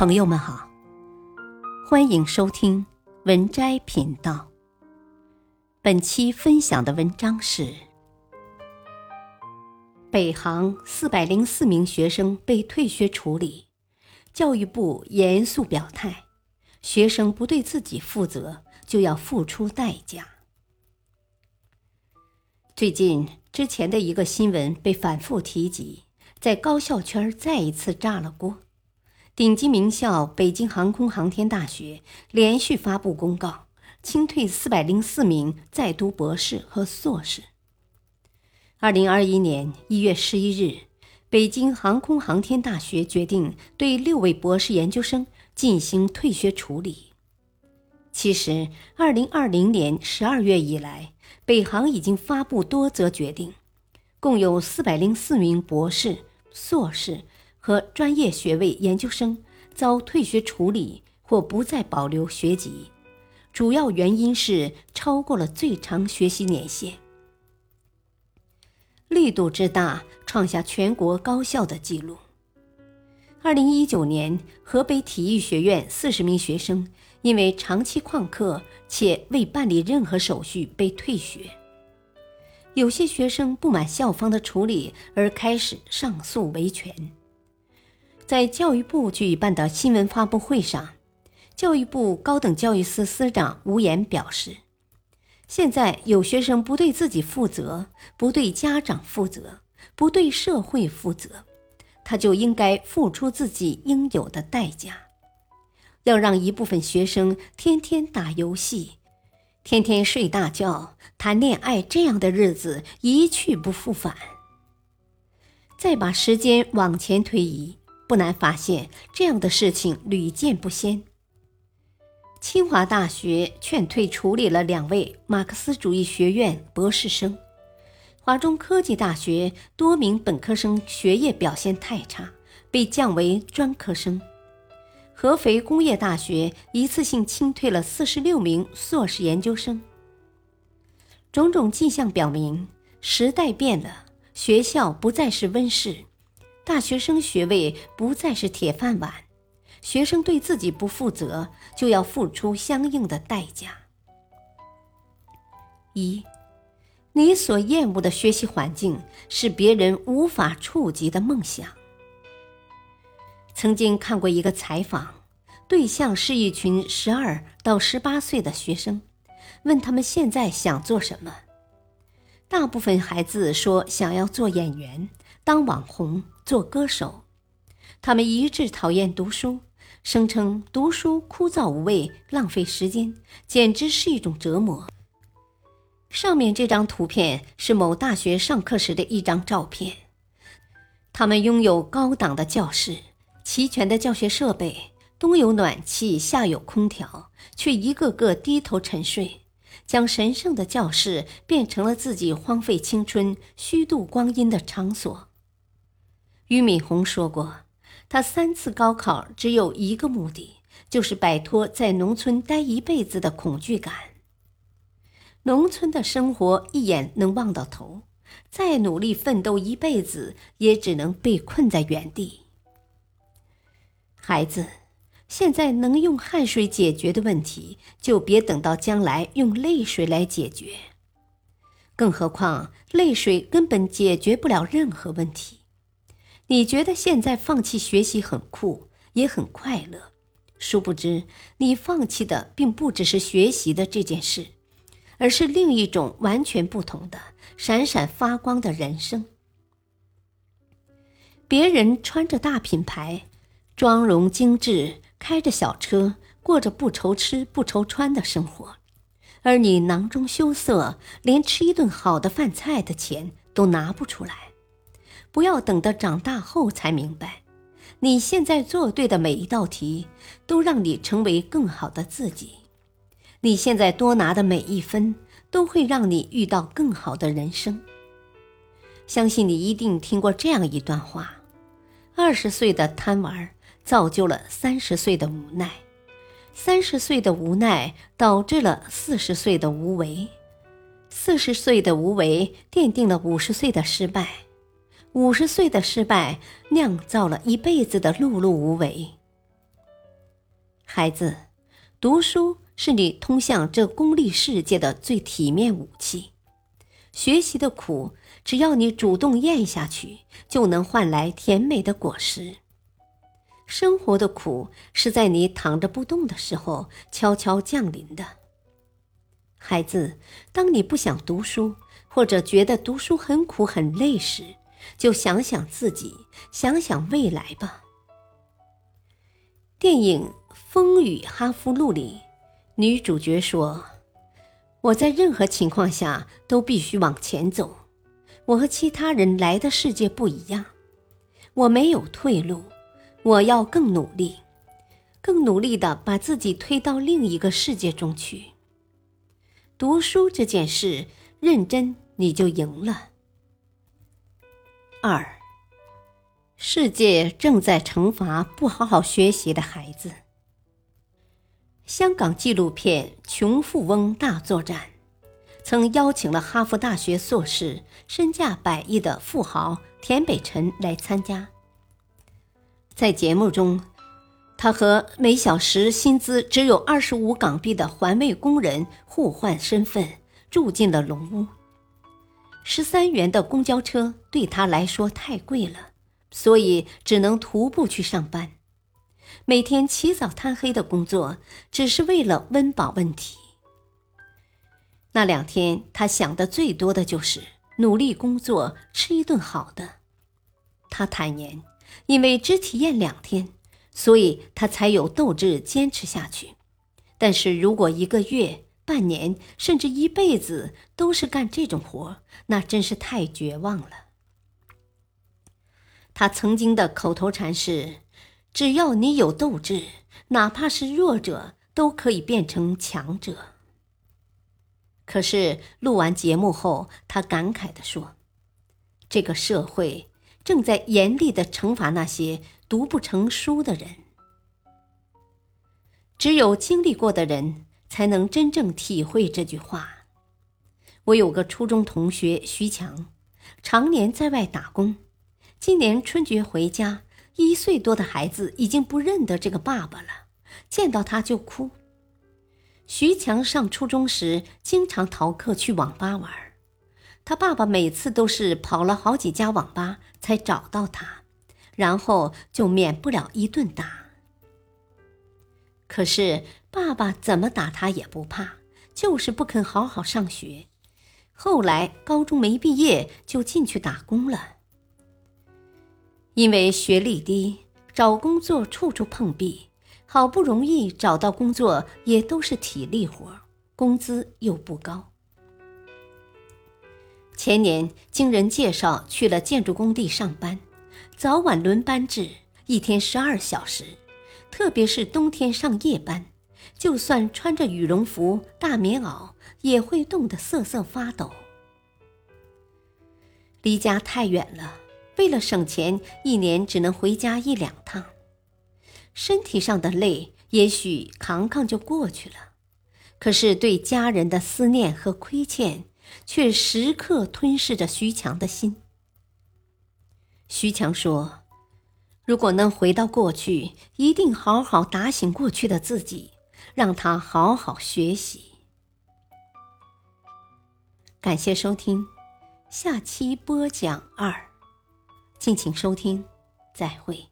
朋友们好，欢迎收听文摘频道。本期分享的文章是：北航四百零四名学生被退学处理，教育部严肃表态，学生不对自己负责，就要付出代价。最近之前的一个新闻被反复提及，在高校圈再一次炸了锅。顶级名校北京航空航天大学连续发布公告，清退四百零四名在读博士和硕士。二零二一年一月十一日，北京航空航天大学决定对六位博士研究生进行退学处理。其实，二零二零年十二月以来，北航已经发布多则决定，共有四百零四名博士、硕士。和专业学位研究生遭退学处理或不再保留学籍，主要原因是超过了最长学习年限。力度之大，创下全国高校的记录。二零一九年，河北体育学院四十名学生因为长期旷课且未办理任何手续被退学。有些学生不满校方的处理而开始上诉维权。在教育部举办的新闻发布会上，教育部高等教育司司长吴岩表示：“现在有学生不对自己负责，不对家长负责，不对社会负责，他就应该付出自己应有的代价。要让一部分学生天天打游戏、天天睡大觉、谈恋爱这样的日子一去不复返。再把时间往前推移。”不难发现，这样的事情屡见不鲜。清华大学劝退处理了两位马克思主义学院博士生，华中科技大学多名本科生学业表现太差，被降为专科生。合肥工业大学一次性清退了四十六名硕士研究生。种种迹象表明，时代变了，学校不再是温室。大学生学位不再是铁饭碗，学生对自己不负责，就要付出相应的代价。一，你所厌恶的学习环境是别人无法触及的梦想。曾经看过一个采访，对象是一群十二到十八岁的学生，问他们现在想做什么，大部分孩子说想要做演员。当网红、做歌手，他们一致讨厌读书，声称读书枯燥无味、浪费时间，简直是一种折磨。上面这张图片是某大学上课时的一张照片，他们拥有高档的教室、齐全的教学设备，冬有暖气，夏有空调，却一个个低头沉睡。将神圣的教室变成了自己荒废青春、虚度光阴的场所。俞敏洪说过，他三次高考只有一个目的，就是摆脱在农村待一辈子的恐惧感。农村的生活一眼能望到头，再努力奋斗一辈子，也只能被困在原地。孩子，现在能用汗水解决的问题，就别等到将来用泪水来解决。更何况，泪水根本解决不了任何问题。你觉得现在放弃学习很酷，也很快乐，殊不知你放弃的并不只是学习的这件事，而是另一种完全不同的、闪闪发光的人生。别人穿着大品牌，妆容精致，开着小车，过着不愁吃不愁穿的生活，而你囊中羞涩，连吃一顿好的饭菜的钱都拿不出来。不要等到长大后才明白，你现在做对的每一道题，都让你成为更好的自己。你现在多拿的每一分，都会让你遇到更好的人生。相信你一定听过这样一段话：二十岁的贪玩，造就了三十岁的无奈；三十岁的无奈，导致了四十岁的无为；四十岁的无为，奠定了五十岁的失败。五十岁的失败，酿造了一辈子的碌碌无为。孩子，读书是你通向这功利世界的最体面武器。学习的苦，只要你主动咽下去，就能换来甜美的果实。生活的苦，是在你躺着不动的时候悄悄降临的。孩子，当你不想读书，或者觉得读书很苦很累时，就想想自己，想想未来吧。电影《风雨哈夫路》里，女主角说：“我在任何情况下都必须往前走。我和其他人来的世界不一样，我没有退路。我要更努力，更努力的把自己推到另一个世界中去。读书这件事，认真。”你就赢了。二，世界正在惩罚不好好学习的孩子。香港纪录片《穷富翁大作战》曾邀请了哈佛大学硕士、身价百亿的富豪田北辰来参加。在节目中，他和每小时薪资只有二十五港币的环卫工人互换身份，住进了龙屋。十三元的公交车对他来说太贵了，所以只能徒步去上班。每天起早贪黑的工作，只是为了温饱问题。那两天，他想的最多的就是努力工作，吃一顿好的。他坦言，因为只体验两天，所以他才有斗志坚持下去。但是如果一个月，半年甚至一辈子都是干这种活，那真是太绝望了。他曾经的口头禅是：“只要你有斗志，哪怕是弱者都可以变成强者。”可是录完节目后，他感慨地说：“这个社会正在严厉的惩罚那些读不成书的人。只有经历过的人。”才能真正体会这句话。我有个初中同学徐强，常年在外打工。今年春节回家，一岁多的孩子已经不认得这个爸爸了，见到他就哭。徐强上初中时经常逃课去网吧玩，他爸爸每次都是跑了好几家网吧才找到他，然后就免不了一顿打。可是。爸爸怎么打他也不怕，就是不肯好好上学。后来高中没毕业就进去打工了。因为学历低，找工作处处碰壁，好不容易找到工作也都是体力活，工资又不高。前年经人介绍去了建筑工地上班，早晚轮班制，一天十二小时，特别是冬天上夜班。就算穿着羽绒服、大棉袄，也会冻得瑟瑟发抖。离家太远了，为了省钱，一年只能回家一两趟。身体上的累，也许扛扛就过去了，可是对家人的思念和亏欠，却时刻吞噬着徐强的心。徐强说：“如果能回到过去，一定好好打醒过去的自己。”让他好好学习。感谢收听，下期播讲二，敬请收听，再会。